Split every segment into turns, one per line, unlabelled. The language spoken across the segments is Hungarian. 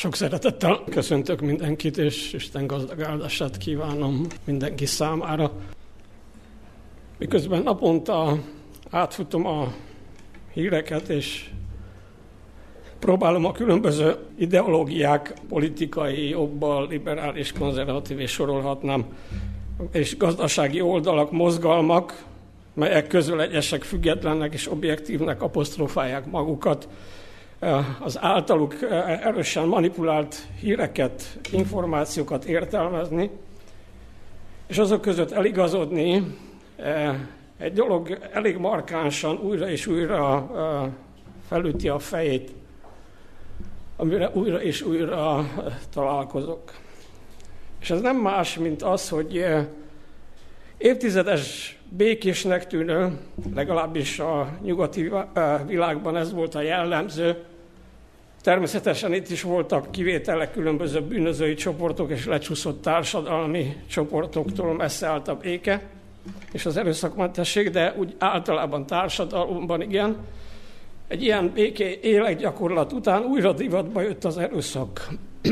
Sok szeretettel köszöntök mindenkit, és Isten gazdag áldását kívánom mindenki számára. Miközben naponta átfutom a híreket, és próbálom a különböző ideológiák, politikai, jobbal, liberális, konzervatív, és sorolhatnám, és gazdasági oldalak, mozgalmak, melyek közül egyesek függetlennek és objektívnek apostrofálják magukat, az általuk erősen manipulált híreket, információkat értelmezni, és azok között eligazodni, egy dolog elég markánsan újra és újra felüti a fejét, amire újra és újra találkozok. És ez nem más, mint az, hogy évtizedes békésnek tűnő, legalábbis a nyugati világban ez volt a jellemző, Természetesen itt is voltak kivételek, különböző bűnözői csoportok és lecsúszott társadalmi csoportoktól messze állt a béke és az erőszakmentesség, de úgy általában társadalomban igen. Egy ilyen béké életgyakorlat után újra divatba jött az erőszak.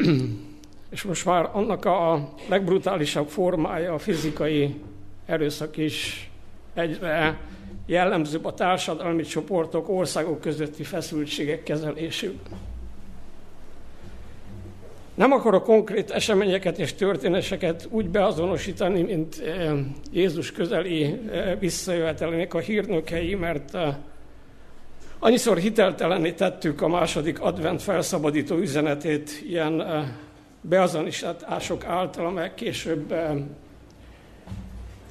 és most már annak a legbrutálisabb formája, a fizikai erőszak is egyre jellemzőbb a társadalmi csoportok, országok közötti feszültségek kezelésében. Nem akarok konkrét eseményeket és történéseket úgy beazonosítani, mint eh, Jézus közeli eh, visszajövetelének a hírnökei, mert eh, annyiszor hiteltelenítettük a második advent felszabadító üzenetét ilyen beazonosítások által, amelyek később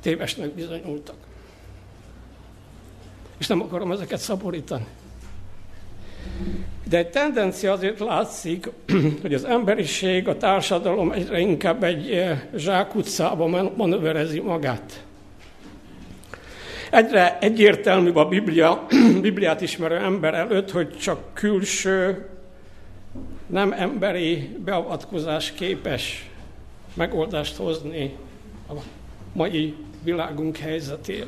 tévesnek bizonyultak. És nem akarom ezeket szaporítani. De egy tendencia azért látszik, hogy az emberiség, a társadalom egyre inkább egy eh, zsákutcába manőverezi magát. Egyre egyértelműbb a Biblia, Bibliát ismerő ember előtt, hogy csak külső, nem emberi beavatkozás képes megoldást hozni a mai világunk helyzetére.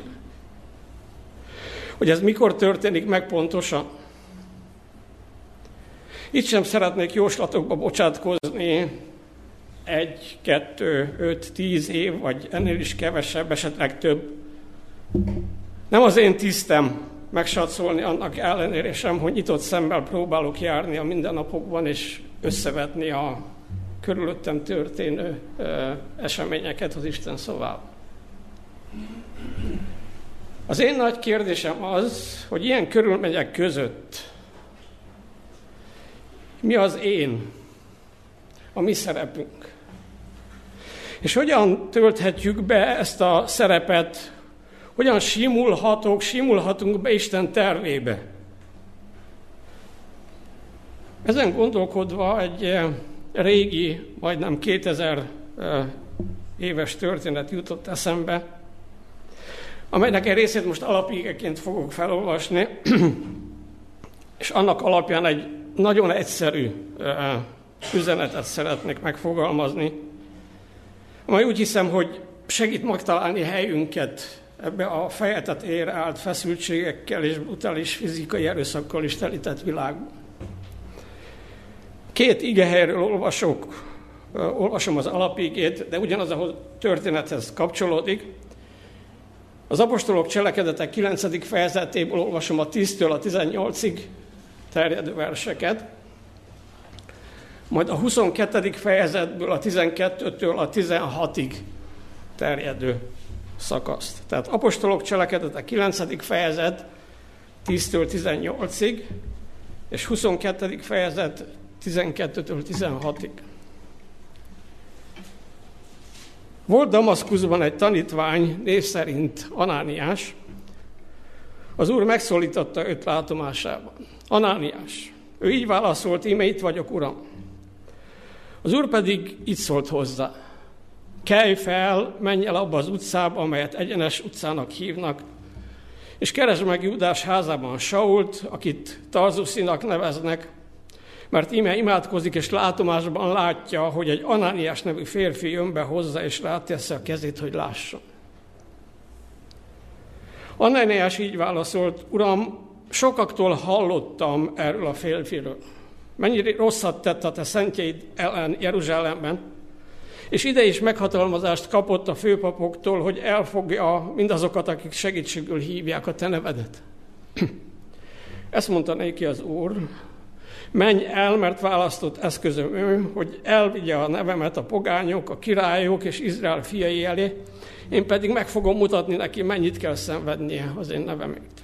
Hogy ez mikor történik meg pontosan? Itt sem szeretnék jóslatokba bocsátkozni, egy, kettő, öt, tíz év, vagy ennél is kevesebb, esetleg több. Nem az én tisztem megsatszolni annak ellenére sem, hogy nyitott szemmel próbálok járni a mindennapokban, és összevetni a körülöttem történő eseményeket az Isten szavával. Az én nagy kérdésem az, hogy ilyen körülmények között mi az én, a mi szerepünk. És hogyan tölthetjük be ezt a szerepet, hogyan simulhatok, simulhatunk be Isten tervébe. Ezen gondolkodva egy eh, régi, majdnem 2000 eh, éves történet jutott eszembe, amelynek egy részét most alapígeként fogok felolvasni, és annak alapján egy nagyon egyszerű üzenetet szeretnék megfogalmazni, amely úgy hiszem, hogy segít megtalálni helyünket ebbe a fejetet ér állt feszültségekkel és brutális fizikai erőszakkal is telített világban. Két igehelyről olvasok, olvasom az alapigét, de ugyanaz a történethez kapcsolódik. Az apostolok cselekedetek 9. fejezetéből olvasom a 10-től a 18-ig, terjedő verseket, majd a 22. fejezetből a 12-től a 16-ig terjedő szakaszt. Tehát apostolok cselekedete 9. fejezet 10-től 18-ig, és 22. fejezet 12-től 16-ig. Volt Damaszkuszban egy tanítvány, név szerint Anániás. Az úr megszólította őt látomásában. Anániás. Ő így válaszolt, íme itt vagyok, uram. Az úr pedig így szólt hozzá. Kelj fel, menj el abba az utcába, amelyet egyenes utcának hívnak, és keresd meg Judás házában Sault, akit Tarzuszinak neveznek, mert íme imádkozik, és látomásban látja, hogy egy Anániás nevű férfi jön be hozzá, és ráteszi a kezét, hogy lásson. Anániás így válaszolt, Uram, sokaktól hallottam erről a férfiről. mennyire rosszat tett a te szentjeid ellen Jeruzsálemben, és ide is meghatalmazást kapott a főpapoktól, hogy elfogja mindazokat, akik segítségül hívják a te nevedet. Ezt mondta neki az Úr, menj el, mert választott eszközöm ő, hogy elvigye a nevemet a pogányok, a királyok és Izrael fiai elé, én pedig meg fogom mutatni neki, mennyit kell szenvednie az én nevemért.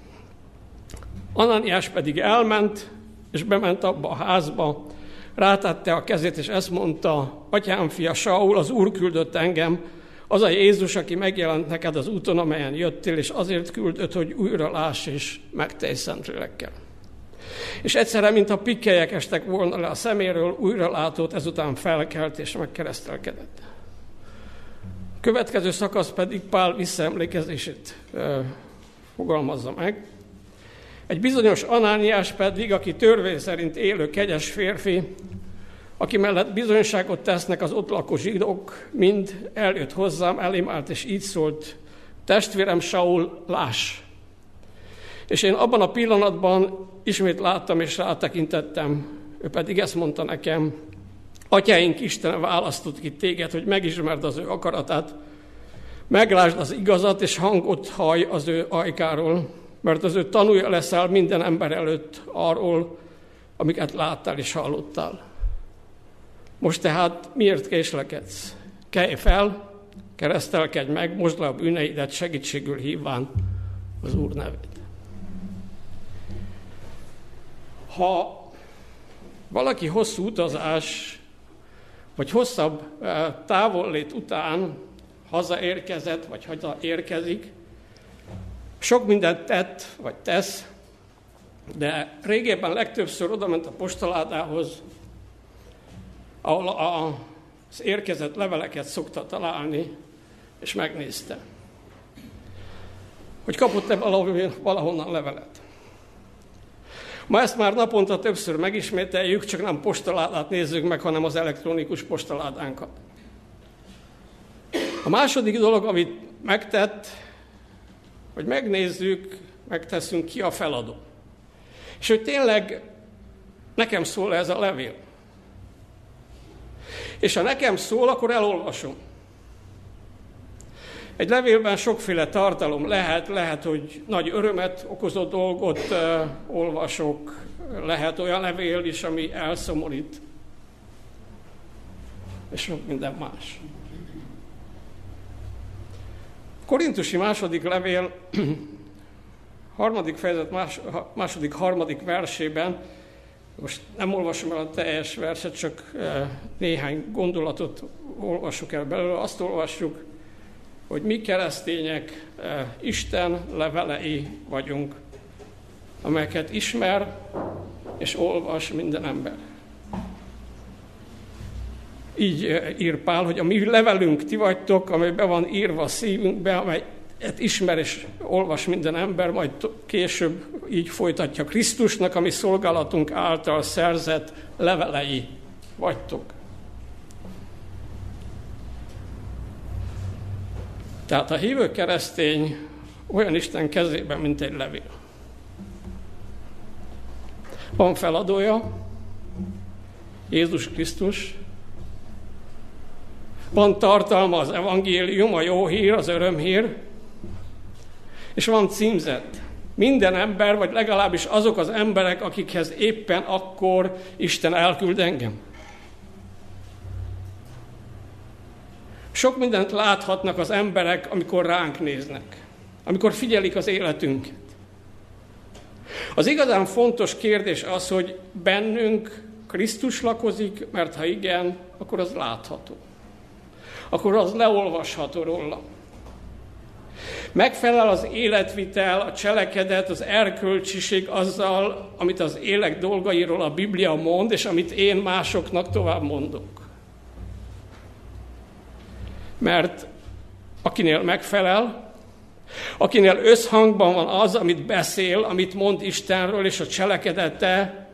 Ananiás pedig elment, és bement abba a házba, rátette a kezét, és ezt mondta, atyám fia Saul, az Úr küldött engem, az a Jézus, aki megjelent neked az úton, amelyen jöttél, és azért küldött, hogy újra láss és megtelj Szentlélekkel. És egyszerre, mint a pikkelyek estek volna le a szeméről, újra látott, ezután felkelt és megkeresztelkedett. Következő szakasz pedig Pál visszaemlékezését fogalmazza meg. Egy bizonyos Anániás pedig, aki törvény szerint élő kegyes férfi, aki mellett bizonyságot tesznek az ott lakó zsidók, mind eljött hozzám, elém állt, és így szólt, testvérem Saul, láss! És én abban a pillanatban ismét láttam és rátekintettem, ő pedig ezt mondta nekem, Atyáink Isten választott ki téged, hogy megismerd az ő akaratát, meglásd az igazat, és hangot haj az ő ajkáról, mert az ő tanúja leszel minden ember előtt arról, amiket láttál és hallottál. Most tehát miért késlekedsz? Kelj fel, keresztelkedj meg, most le a bűneidet segítségül hívván az Úr nevét. Ha valaki hosszú utazás, vagy hosszabb eh, távollét után hazaérkezett, vagy hazaérkezik, sok mindent tett, vagy tesz, de régebben legtöbbször oda ment a postaládához, ahol az érkezett leveleket szokta találni, és megnézte, hogy kapott-e valahonnan levelet. Ma ezt már naponta többször megismételjük, csak nem postaládát nézzük meg, hanem az elektronikus postaládánkat. A második dolog, amit megtett, hogy megnézzük, megteszünk ki a feladó. És hogy tényleg nekem szól ez a levél. És ha nekem szól, akkor elolvasom. Egy levélben sokféle tartalom lehet, lehet, hogy nagy örömet okozó dolgot uh, olvasok, lehet olyan levél is, ami elszomorít, és sok minden más. Korintusi második levél, harmadik fejezet más, második, harmadik versében, most nem olvasom el a teljes verset, csak néhány gondolatot olvasok el belőle, azt olvassuk, hogy mi keresztények Isten levelei vagyunk, amelyeket ismer és olvas minden ember. Így ír Pál, hogy a mi levelünk ti vagytok, amely be van írva a szívünkbe, amely ismer és olvas minden ember, majd később így folytatja Krisztusnak, ami szolgálatunk által szerzett levelei vagytok. Tehát a hívő keresztény olyan Isten kezében, mint egy levél. Van feladója, Jézus Krisztus, van tartalma az evangélium, a jó hír, az örömhír, és van címzet. Minden ember, vagy legalábbis azok az emberek, akikhez éppen akkor Isten elküld engem. Sok mindent láthatnak az emberek, amikor ránk néznek, amikor figyelik az életünket. Az igazán fontos kérdés az, hogy bennünk Krisztus lakozik, mert ha igen, akkor az látható. Akkor az leolvasható róla. Megfelel az életvitel, a cselekedet, az erkölcsiség azzal, amit az élek dolgairól a Biblia mond, és amit én másoknak tovább mondok. Mert akinél megfelel, akinél összhangban van az, amit beszél, amit mond Istenről, és a cselekedete,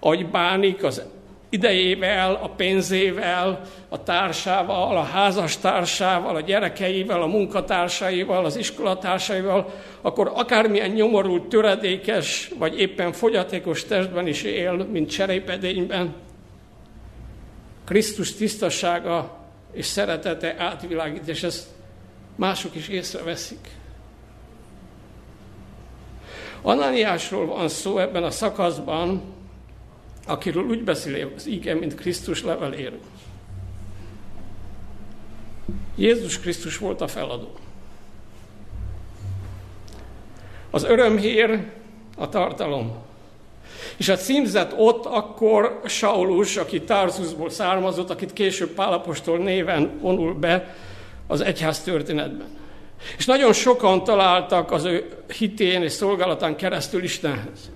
ahogy bánik az idejével, a pénzével, a társával, a házastársával, a gyerekeivel, a munkatársaival, az iskolatársaival, akkor akármilyen nyomorult, töredékes, vagy éppen fogyatékos testben is él, mint cserépedényben, Krisztus tisztasága és szeretete átvilágít, és ezt mások is észreveszik. Ananiásról van szó ebben a szakaszban, akiről úgy beszél az ige, mint Krisztus leveléről. Jézus Krisztus volt a feladó. Az örömhír a tartalom. És a címzet ott akkor Saulus, aki Tarsusból származott, akit később Pálapostól néven vonul be az egyház történetben. És nagyon sokan találtak az ő hitén és szolgálatán keresztül Istenhez.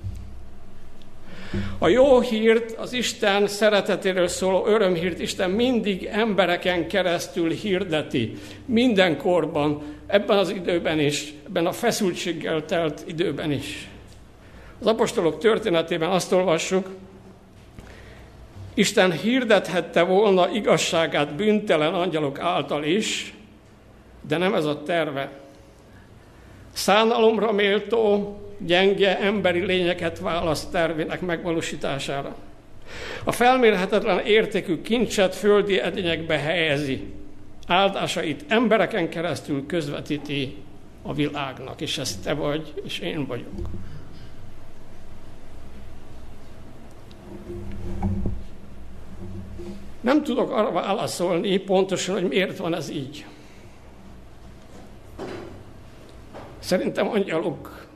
A jó hírt, az Isten szeretetéről szóló örömhírt Isten mindig embereken keresztül hirdeti. Minden korban, ebben az időben is, ebben a feszültséggel telt időben is. Az apostolok történetében azt olvassuk, Isten hirdethette volna igazságát büntelen angyalok által is, de nem ez a terve. Szánalomra méltó, gyenge emberi lényeket választ tervének megvalósítására. A felmérhetetlen értékű kincset földi edényekbe helyezi. Áldásait embereken keresztül közvetíti a világnak, és ez te vagy, és én vagyok. Nem tudok arra válaszolni pontosan, hogy miért van ez így. Szerintem angyalok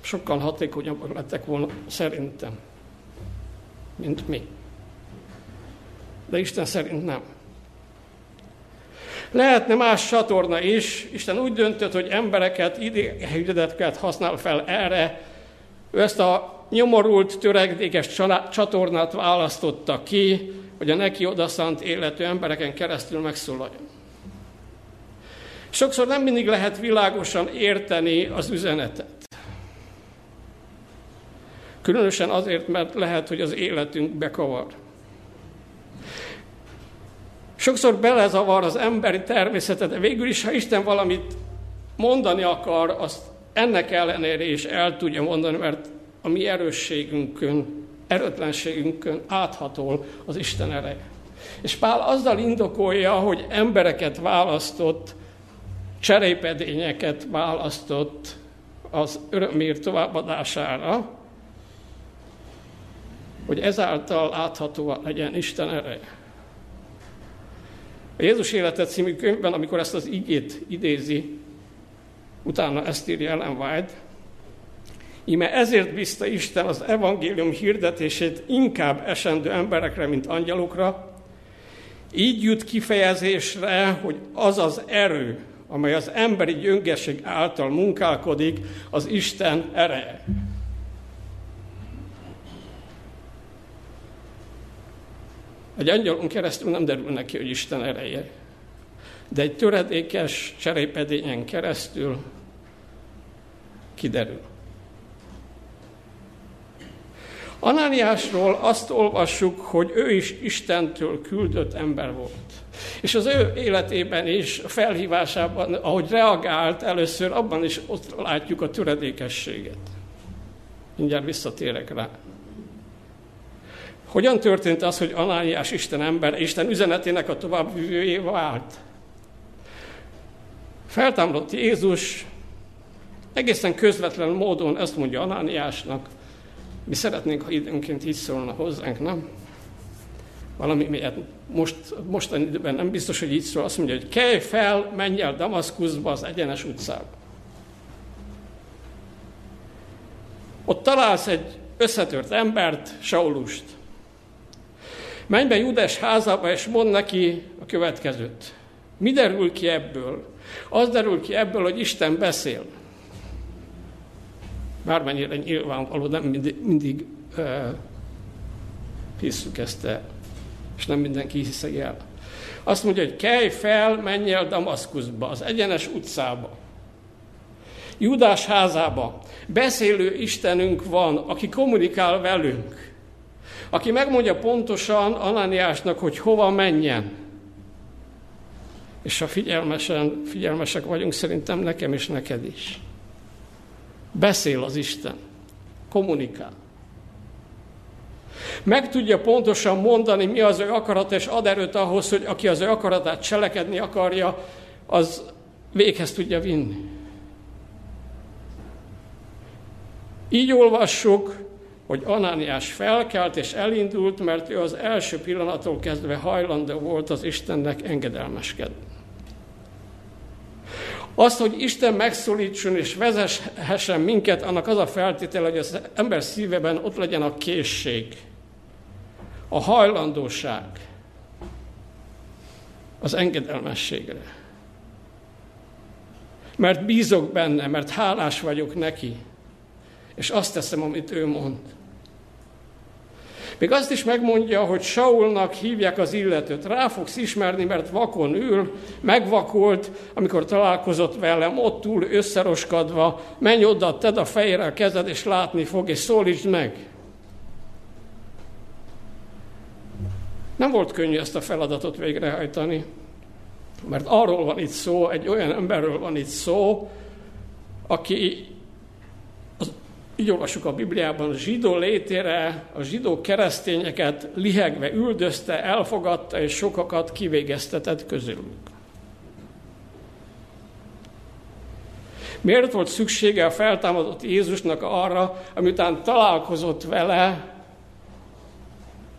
sokkal hatékonyabbak lettek volna, szerintem, mint mi. De Isten szerint nem. Lehetne más csatorna is. Isten úgy döntött, hogy embereket, idehegyedetket használ fel erre. Ő ezt a nyomorult, töregdékes csatornát választotta ki, hogy a neki odaszánt életű embereken keresztül megszólaljon. Sokszor nem mindig lehet világosan érteni az üzenetet. Különösen azért, mert lehet, hogy az életünk bekavar. Sokszor belezavar az emberi természetet, de végül is, ha Isten valamit mondani akar, azt ennek ellenére is el tudja mondani, mert a mi erősségünkön, erőtlenségünkön áthatol az Isten ereje. És Pál azzal indokolja, hogy embereket választott, cserépedényeket választott az örömér továbbadására, hogy ezáltal látható legyen Isten ereje. A Jézus Életet című könyvben, amikor ezt az igét idézi, utána ezt írja Ellen White, Íme ezért bízta Isten az evangélium hirdetését inkább esendő emberekre, mint angyalokra, így jut kifejezésre, hogy az az erő, amely az emberi gyöngeség által munkálkodik, az Isten ereje. Egy angyalon keresztül nem derül neki, hogy Isten ereje. De egy töredékes cserépedényen keresztül kiderül. Anániásról azt olvassuk, hogy ő is Istentől küldött ember volt. És az ő életében is, felhívásában, ahogy reagált először, abban is ott látjuk a töredékességet. Mindjárt visszatérek rá. Hogyan történt az, hogy Anániás Isten ember, Isten üzenetének a továbbvívőjé vált? Feltámadott Jézus, egészen közvetlen módon ezt mondja Anániásnak, mi szeretnénk, ha időnként így szólna hozzánk, nem? Valami miért most, mostani időben nem biztos, hogy így szól. Azt mondja, hogy kelj fel, menj el Damaszkuszba, az egyenes utcába. Ott találsz egy összetört embert, Saulust. Menj be Judes házába, és mondd neki a következőt. Mi derül ki ebből? Az derül ki ebből, hogy Isten beszél. Bármennyire nyilvánvaló, nem mindig, mindig uh, hiszük ezt el, és nem mindenki hiszi el. Azt mondja, hogy kelj fel, menj el Damaszkuszba, az egyenes utcába. Judás házába beszélő Istenünk van, aki kommunikál velünk aki megmondja pontosan Ananiásnak, hogy hova menjen. És ha figyelmesen, figyelmesek vagyunk, szerintem nekem és neked is. Beszél az Isten, kommunikál. Meg tudja pontosan mondani, mi az ő akarat, és ad erőt ahhoz, hogy aki az ő akaratát cselekedni akarja, az véghez tudja vinni. Így olvassuk, hogy Anániás felkelt és elindult, mert ő az első pillanattól kezdve hajlandó volt az Istennek engedelmeskedni. Azt, hogy Isten megszólítson és vezeshessen minket, annak az a feltétel, hogy az ember szíveben ott legyen a készség, a hajlandóság, az engedelmességre. Mert bízok benne, mert hálás vagyok neki, és azt teszem, amit ő mond. Még azt is megmondja, hogy Saulnak hívják az illetőt. Rá fogsz ismerni, mert vakon ül, megvakult, amikor találkozott velem, ott túl összeroskadva, menj oda, tedd a fejére a kezed, és látni fog, és szólítsd meg. Nem volt könnyű ezt a feladatot végrehajtani, mert arról van itt szó, egy olyan emberről van itt szó, aki így olvassuk a Bibliában, zsidó létére, a zsidó keresztényeket lihegve üldözte, elfogadta, és sokakat kivégeztetett közülük. Miért volt szüksége a feltámadott Jézusnak arra, amitán találkozott vele,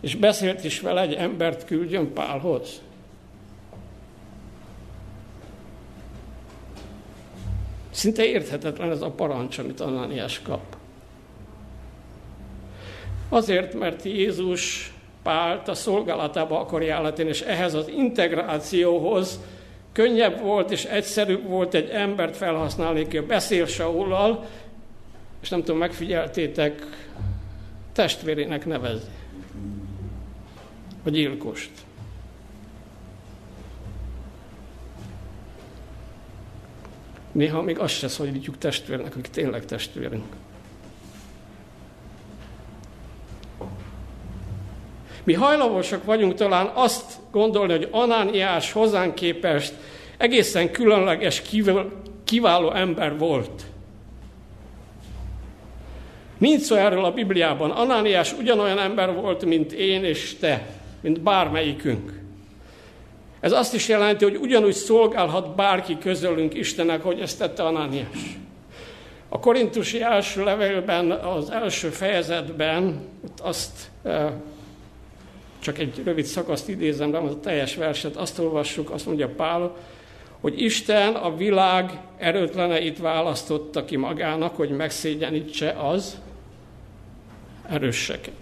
és beszélt is vele, egy embert küldjön Pálhoz? Szinte érthetetlen ez a parancs, amit Ananias kap. Azért, mert Jézus Pált a szolgálatába akarja állítani, és ehhez az integrációhoz könnyebb volt és egyszerűbb volt egy embert felhasználni, aki beszél Saullal, és nem tudom, megfigyeltétek, testvérének nevezi. A gyilkost. Néha még azt se szólítjuk testvérnek, akik tényleg testvérünk. Mi hajlamosak vagyunk talán azt gondolni, hogy Anániás hozzánk képest egészen különleges, kiváló ember volt. Nincs szó erről a Bibliában. Anániás ugyanolyan ember volt, mint én és te, mint bármelyikünk. Ez azt is jelenti, hogy ugyanúgy szolgálhat bárki közülünk Istennek, hogy ezt tette Anániás. A korintusi első levélben, az első fejezetben azt eh, csak egy rövid szakaszt idézem, nem az a teljes verset, azt olvassuk, azt mondja Pál, hogy Isten a világ erőtleneit választotta ki magának, hogy megszégyenítse az erőseket.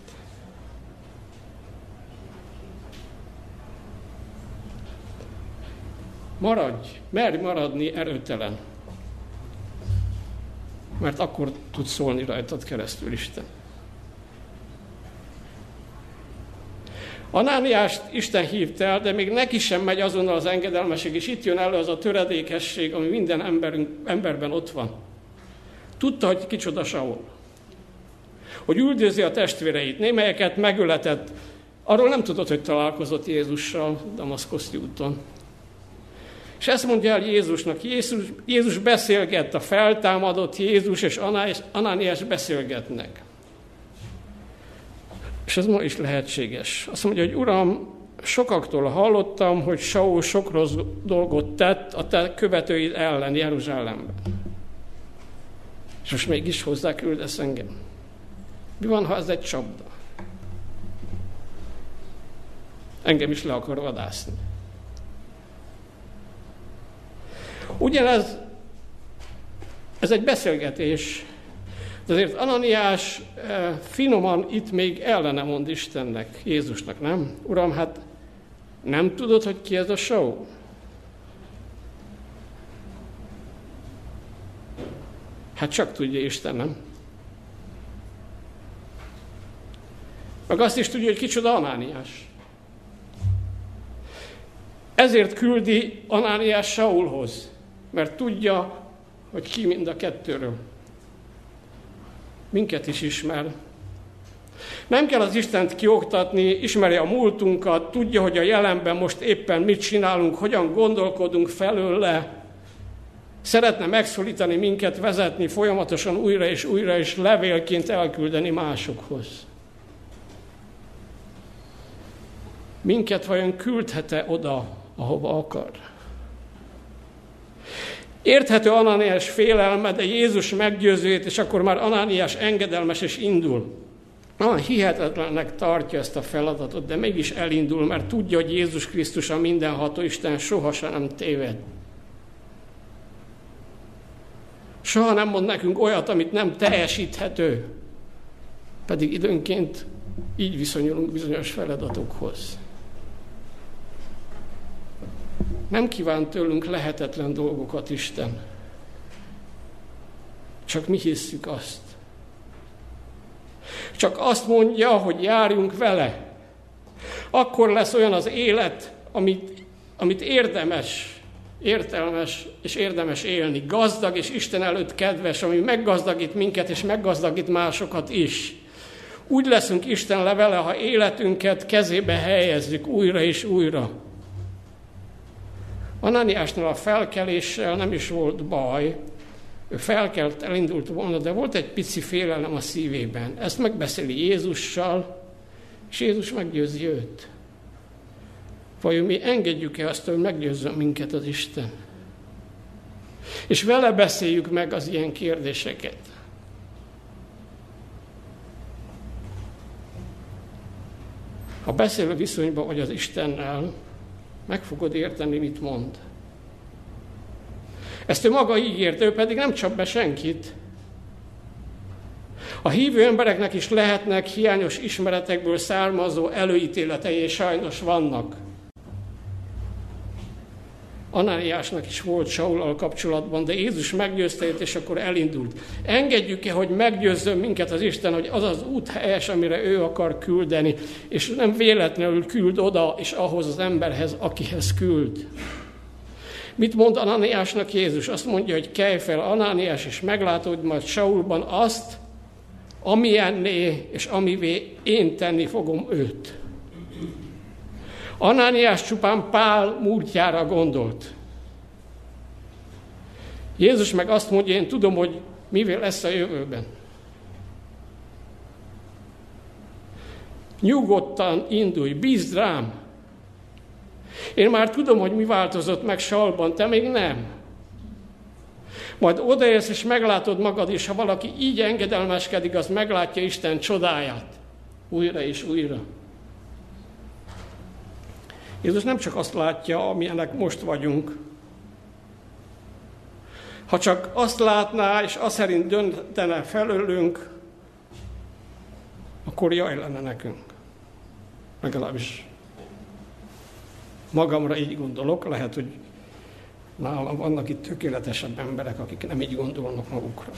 Maradj, merj maradni erőtelen. Mert akkor tud szólni rajtad keresztül Isten. Anániást Isten hívt el, de még neki sem megy azonnal az engedelmesség, és itt jön elő az a töredékesség, ami minden emberünk, emberben ott van. Tudta, hogy kicsoda Saul. Hogy üldözi a testvéreit, némelyeket megöletett. Arról nem tudott, hogy találkozott Jézussal Damaszkoszi úton. És ezt mondja el Jézusnak. Jézus, Jézus beszélgett, a feltámadott Jézus és Anániás beszélgetnek. És ez ma is lehetséges. Azt mondja, hogy Uram, sokaktól hallottam, hogy Saul sok rossz dolgot tett a te követőid ellen Jeruzsálemben. És most mégis hozzá küldesz engem. Mi van, ha ez egy csapda? Engem is le akar vadászni. Ugyanez, ez egy beszélgetés azért Ananiás eh, finoman itt még ellene mond Istennek, Jézusnak, nem? Uram, hát nem tudod, hogy ki ez a show? Hát csak tudja Isten, nem? Meg azt is tudja, hogy kicsoda Anániás. Ezért küldi Anániás Saulhoz, mert tudja, hogy ki mind a kettőről minket is ismer. Nem kell az Istent kioktatni, ismeri a múltunkat, tudja, hogy a jelenben most éppen mit csinálunk, hogyan gondolkodunk felőle. Szeretne megszólítani minket, vezetni folyamatosan újra és újra, és levélként elküldeni másokhoz. Minket vajon küldhet-e oda, ahova akar? Érthető Anániás félelme, de Jézus meggyőzőjét, és akkor már Anániás engedelmes és indul. Olyan hihetetlennek tartja ezt a feladatot, de mégis elindul, mert tudja, hogy Jézus Krisztus a mindenható Isten sohasem nem téved. Soha nem mond nekünk olyat, amit nem teljesíthető. Pedig időnként így viszonyulunk bizonyos feladatokhoz. Nem kíván tőlünk lehetetlen dolgokat Isten. Csak mi hisszük azt. Csak azt mondja, hogy járjunk vele. Akkor lesz olyan az élet, amit, amit érdemes, értelmes és érdemes élni. Gazdag és Isten előtt kedves, ami meggazdagít minket és meggazdagít másokat is. Úgy leszünk Isten levele, ha életünket kezébe helyezzük újra és újra. Ananiásnál a felkeléssel nem is volt baj, ő felkelt, elindult volna, de volt egy pici félelem a szívében. Ezt megbeszéli Jézussal, és Jézus meggyőzi őt. Vajon mi engedjük-e azt, hogy meggyőzzön minket az Isten? És vele beszéljük meg az ilyen kérdéseket. Ha beszél viszonyban vagy az Istennel, meg fogod érteni, mit mond. Ezt ő maga ígérte, ő pedig nem csap be senkit. A hívő embereknek is lehetnek hiányos ismeretekből származó előítéletei, és sajnos vannak. Anáriásnak is volt Saulal kapcsolatban, de Jézus meggyőzte őt, és akkor elindult. Engedjük-e, hogy meggyőzzön minket az Isten, hogy az az út helyes, amire ő akar küldeni, és nem véletlenül küld oda, és ahhoz az emberhez, akihez küld. Mit mond Anániásnak Jézus? Azt mondja, hogy kelj fel Anániás, és meglátod majd Saulban azt, amilyenné és amivé én tenni fogom őt. Anániás csupán Pál múltjára gondolt. Jézus meg azt mondja, én tudom, hogy mivel lesz a jövőben. Nyugodtan indulj, bízd rám. Én már tudom, hogy mi változott meg Salban, te még nem. Majd odaérsz, és meglátod magad is, ha valaki így engedelmeskedik, az meglátja Isten csodáját. Újra és újra. Jézus nem csak azt látja, amilyenek most vagyunk. Ha csak azt látná, és azt szerint döntene felőlünk, akkor jaj lenne nekünk. Legalábbis magamra így gondolok, lehet, hogy nálam vannak itt tökéletesebb emberek, akik nem így gondolnak magukra.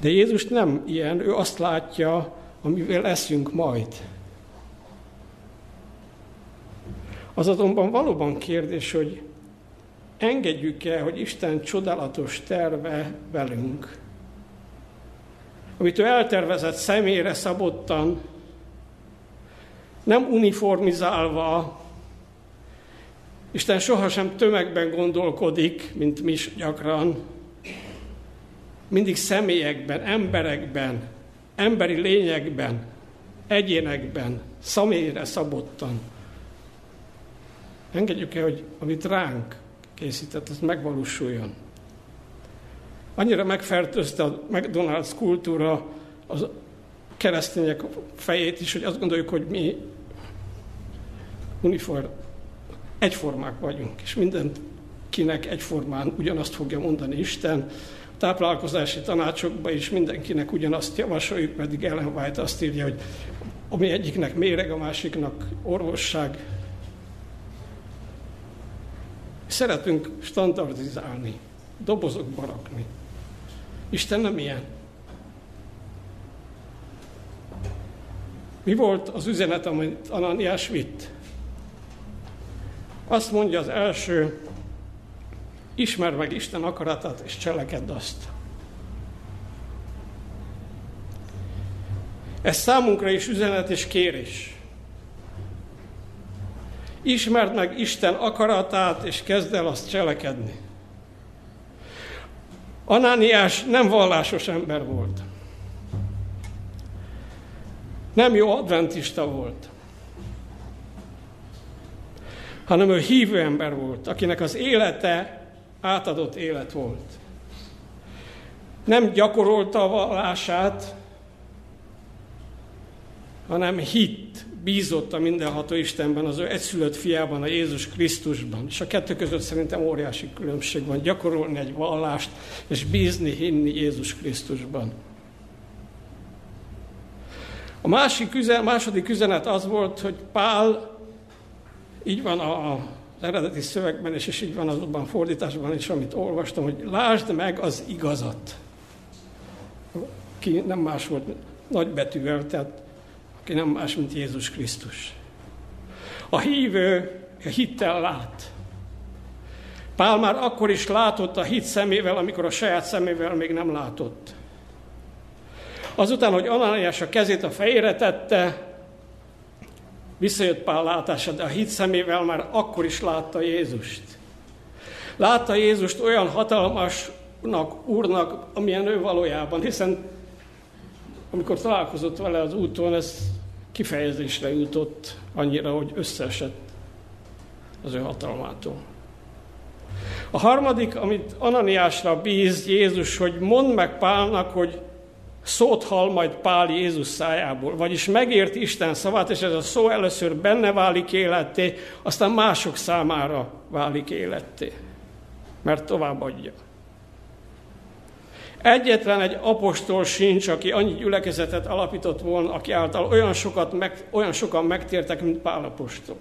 De Jézus nem ilyen, ő azt látja, amivel leszünk majd. Az azonban valóban kérdés, hogy engedjük-e, hogy Isten csodálatos terve velünk, amit ő eltervezett személyre szabottan, nem uniformizálva, Isten sohasem tömegben gondolkodik, mint mi is gyakran, mindig személyekben, emberekben, emberi lényekben, egyénekben, személyre szabottan. Engedjük el, hogy amit ránk készített, az megvalósuljon. Annyira megfertőzte a McDonald's kultúra az keresztények fejét is, hogy azt gondoljuk, hogy mi uniform, egyformák vagyunk, és mindenkinek egyformán ugyanazt fogja mondani Isten. Táplálkozási tanácsokban is mindenkinek ugyanazt javasoljuk, pedig Ellen White azt írja, hogy ami egyiknek méreg, a másiknak orvosság, Szeretünk standardizálni, dobozokba rakni. Isten nem ilyen. Mi volt az üzenet, amit Ananiás vitt? Azt mondja az első, ismer meg Isten akaratát, és cselekedd azt. Ez számunkra is üzenet és kérés. Ismerd meg Isten akaratát, és kezd el azt cselekedni. Anániás nem vallásos ember volt. Nem jó adventista volt. Hanem ő hívő ember volt, akinek az élete átadott élet volt. Nem gyakorolta a vallását, hanem hitt, bízott a mindenható Istenben, az ő egyszülött fiában, a Jézus Krisztusban. És a kettő között szerintem óriási különbség van. Gyakorolni egy vallást, és bízni, hinni Jézus Krisztusban. A másik üzen, második üzenet az volt, hogy Pál, így van a, az eredeti szövegben, és, és így van azokban fordításban is, amit olvastam, hogy lásd meg az igazat. Ki nem más volt nagybetűvel, tehát aki nem más, mint Jézus Krisztus. A hívő a hittel lát. Pál már akkor is látott a hit szemével, amikor a saját szemével még nem látott. Azután, hogy Ananiás a kezét a fejére tette, visszajött Pál látása, de a hit szemével már akkor is látta Jézust. Látta Jézust olyan hatalmasnak, úrnak, amilyen ő valójában, hiszen amikor találkozott vele az úton, ez kifejezésre jutott annyira, hogy összeesett az ő hatalmától. A harmadik, amit Ananiásra bíz Jézus, hogy mondd meg Pálnak, hogy szót hall majd Pál Jézus szájából, vagyis megért Isten szavát, és ez a szó először benne válik életté, aztán mások számára válik életté, mert továbbadja. Egyetlen egy apostol sincs, aki annyi gyülekezetet alapított volna, aki által olyan, sokat meg, olyan sokan megtértek, mint Pál apostol.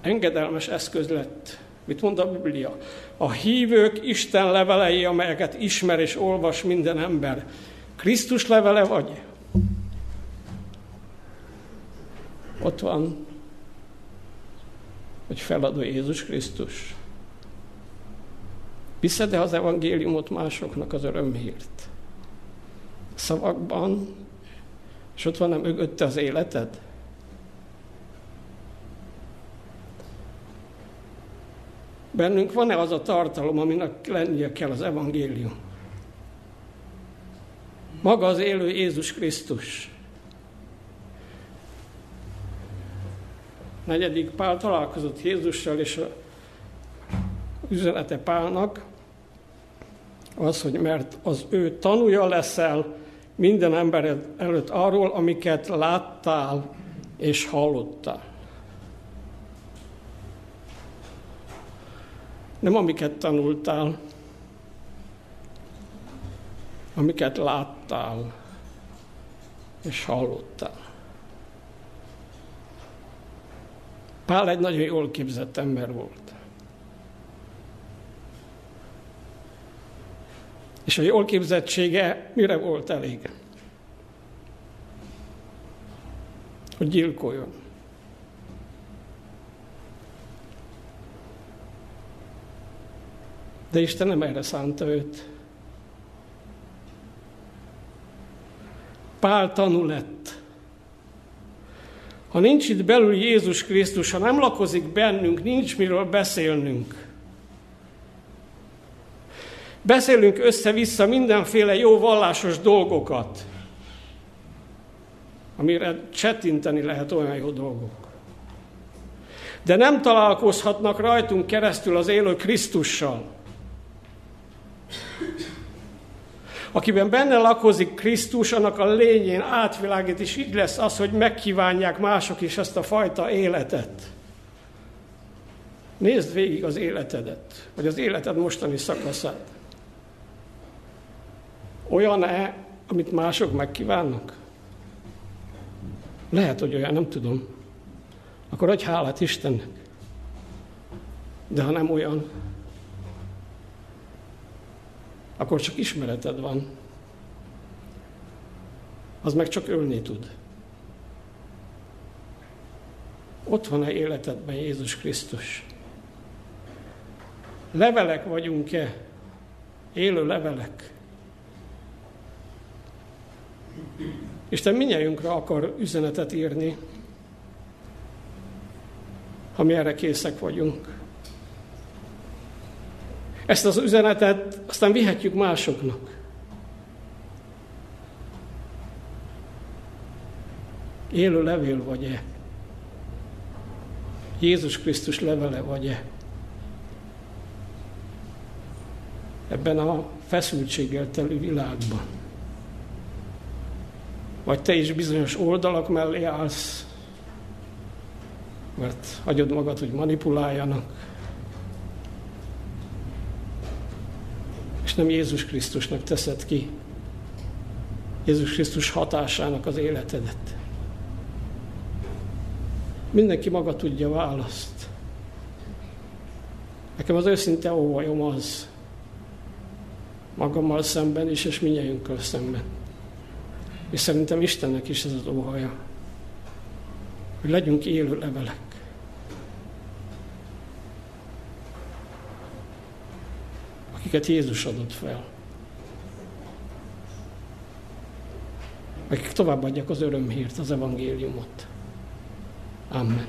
Engedelmes eszköz lett. Mit mond a Biblia? A hívők Isten levelei, amelyeket ismer és olvas minden ember. Krisztus levele vagy? Ott van, hogy feladó Jézus Krisztus. Viszed-e az evangéliumot másoknak az örömhírt? Szavakban, és ott van nem mögötte az életed? Bennünk van-e az a tartalom, aminek lennie kell az evangélium? Maga az élő Jézus Krisztus. Negyedik Pál találkozott Jézussal, és a üzenete Pálnak az, hogy mert az ő tanúja leszel minden ember előtt arról, amiket láttál és hallottál. Nem amiket tanultál, amiket láttál és hallottál. Pál egy nagyon jól képzett ember volt. És a jól képzettsége mire volt elég? Hogy gyilkoljon. De Isten nem erre szánta őt. Pál tanú lett. Ha nincs itt belül Jézus Krisztus, ha nem lakozik bennünk, nincs miről beszélnünk. Beszélünk össze-vissza mindenféle jó vallásos dolgokat, amire csetinteni lehet olyan jó dolgok. De nem találkozhatnak rajtunk keresztül az élő Krisztussal. Akiben benne lakozik Krisztus, annak a lényén átvilágít, és így lesz az, hogy megkívánják mások is ezt a fajta életet. Nézd végig az életedet, vagy az életed mostani szakaszát. Olyan-e, amit mások megkívánnak? Lehet, hogy olyan, nem tudom. Akkor adj hálát Istennek. De ha nem olyan, akkor csak ismereted van. Az meg csak ölni tud. Ott van-e életedben Jézus Krisztus? Levelek vagyunk-e? Élő levelek? Isten minnyájunkra akar üzenetet írni, ha mi erre készek vagyunk. Ezt az üzenetet aztán vihetjük másoknak. Élő levél vagy-e? Jézus Krisztus levele vagy-e? Ebben a feszültséggel telő világban. Vagy te is bizonyos oldalak mellé állsz, mert hagyod magad, hogy manipuláljanak. És nem Jézus Krisztusnak teszed ki, Jézus Krisztus hatásának az életedet. Mindenki maga tudja választ. Nekem az őszinte óvajom az, magammal szemben is, és minnyájunkkal szemben. És szerintem Istennek is ez az óhaja, hogy legyünk élő levelek. Akiket Jézus adott fel. Akik továbbadják az örömhírt, az evangéliumot. Amen.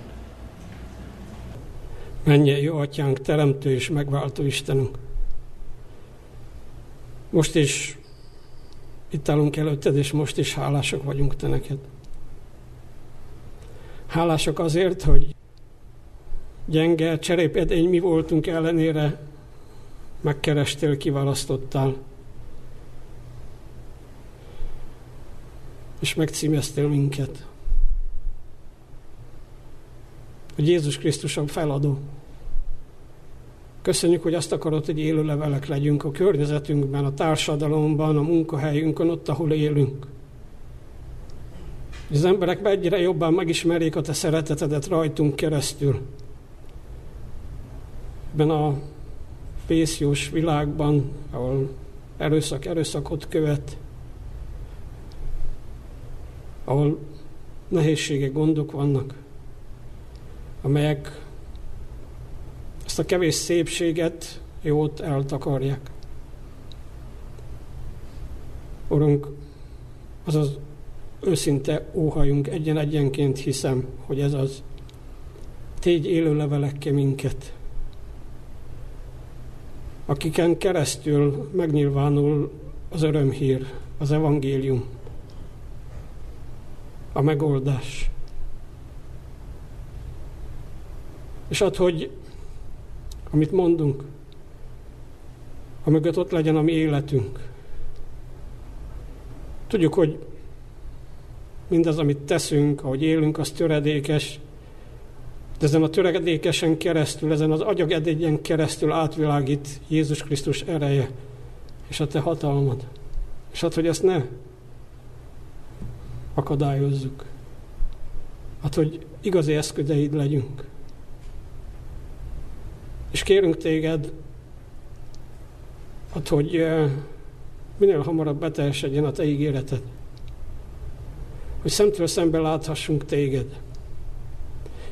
Menje, jó atyánk, teremtő és megváltó Istenünk. Most is itt állunk előtted, és most is hálások vagyunk te neked. Hálások azért, hogy gyenge, cserépedény mi voltunk ellenére megkerestél, kiválasztottál, és megcímeztél minket hogy Jézus Krisztus a feladó. Köszönjük, hogy azt akarod, hogy élő levelek legyünk a környezetünkben, a társadalomban, a munkahelyünkön, ott, ahol élünk. Az emberek egyre jobban megismerjék a te szeretetedet rajtunk keresztül. Ebben a fészjós világban, ahol erőszak erőszakot követ, ahol nehézségek, gondok vannak amelyek ezt a kevés szépséget, jót eltakarják. Urunk, az az őszinte óhajunk egyen-egyenként hiszem, hogy ez az. Tégy élő levelekkel minket, akiken keresztül megnyilvánul az örömhír, az evangélium, a megoldás. És ad, hogy amit mondunk, amögött ott legyen a mi életünk. Tudjuk, hogy mindaz, amit teszünk, ahogy élünk, az töredékes, de ezen a töredékesen keresztül, ezen az agyagedégyen keresztül átvilágít Jézus Krisztus ereje és a te hatalmad. És hát, hogy ezt ne akadályozzuk. Hát, hogy igazi eszködeid legyünk. És kérünk téged, hát, hogy minél hamarabb beteljesedjen a te ígéreted. Hogy szemtől szembe láthassunk téged.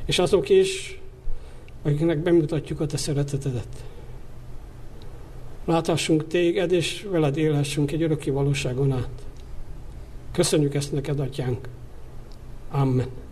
És azok is, akiknek bemutatjuk a te szeretetedet. Láthassunk téged, és veled élhessünk egy öröki valóságon át. Köszönjük ezt neked, atyánk. Amen.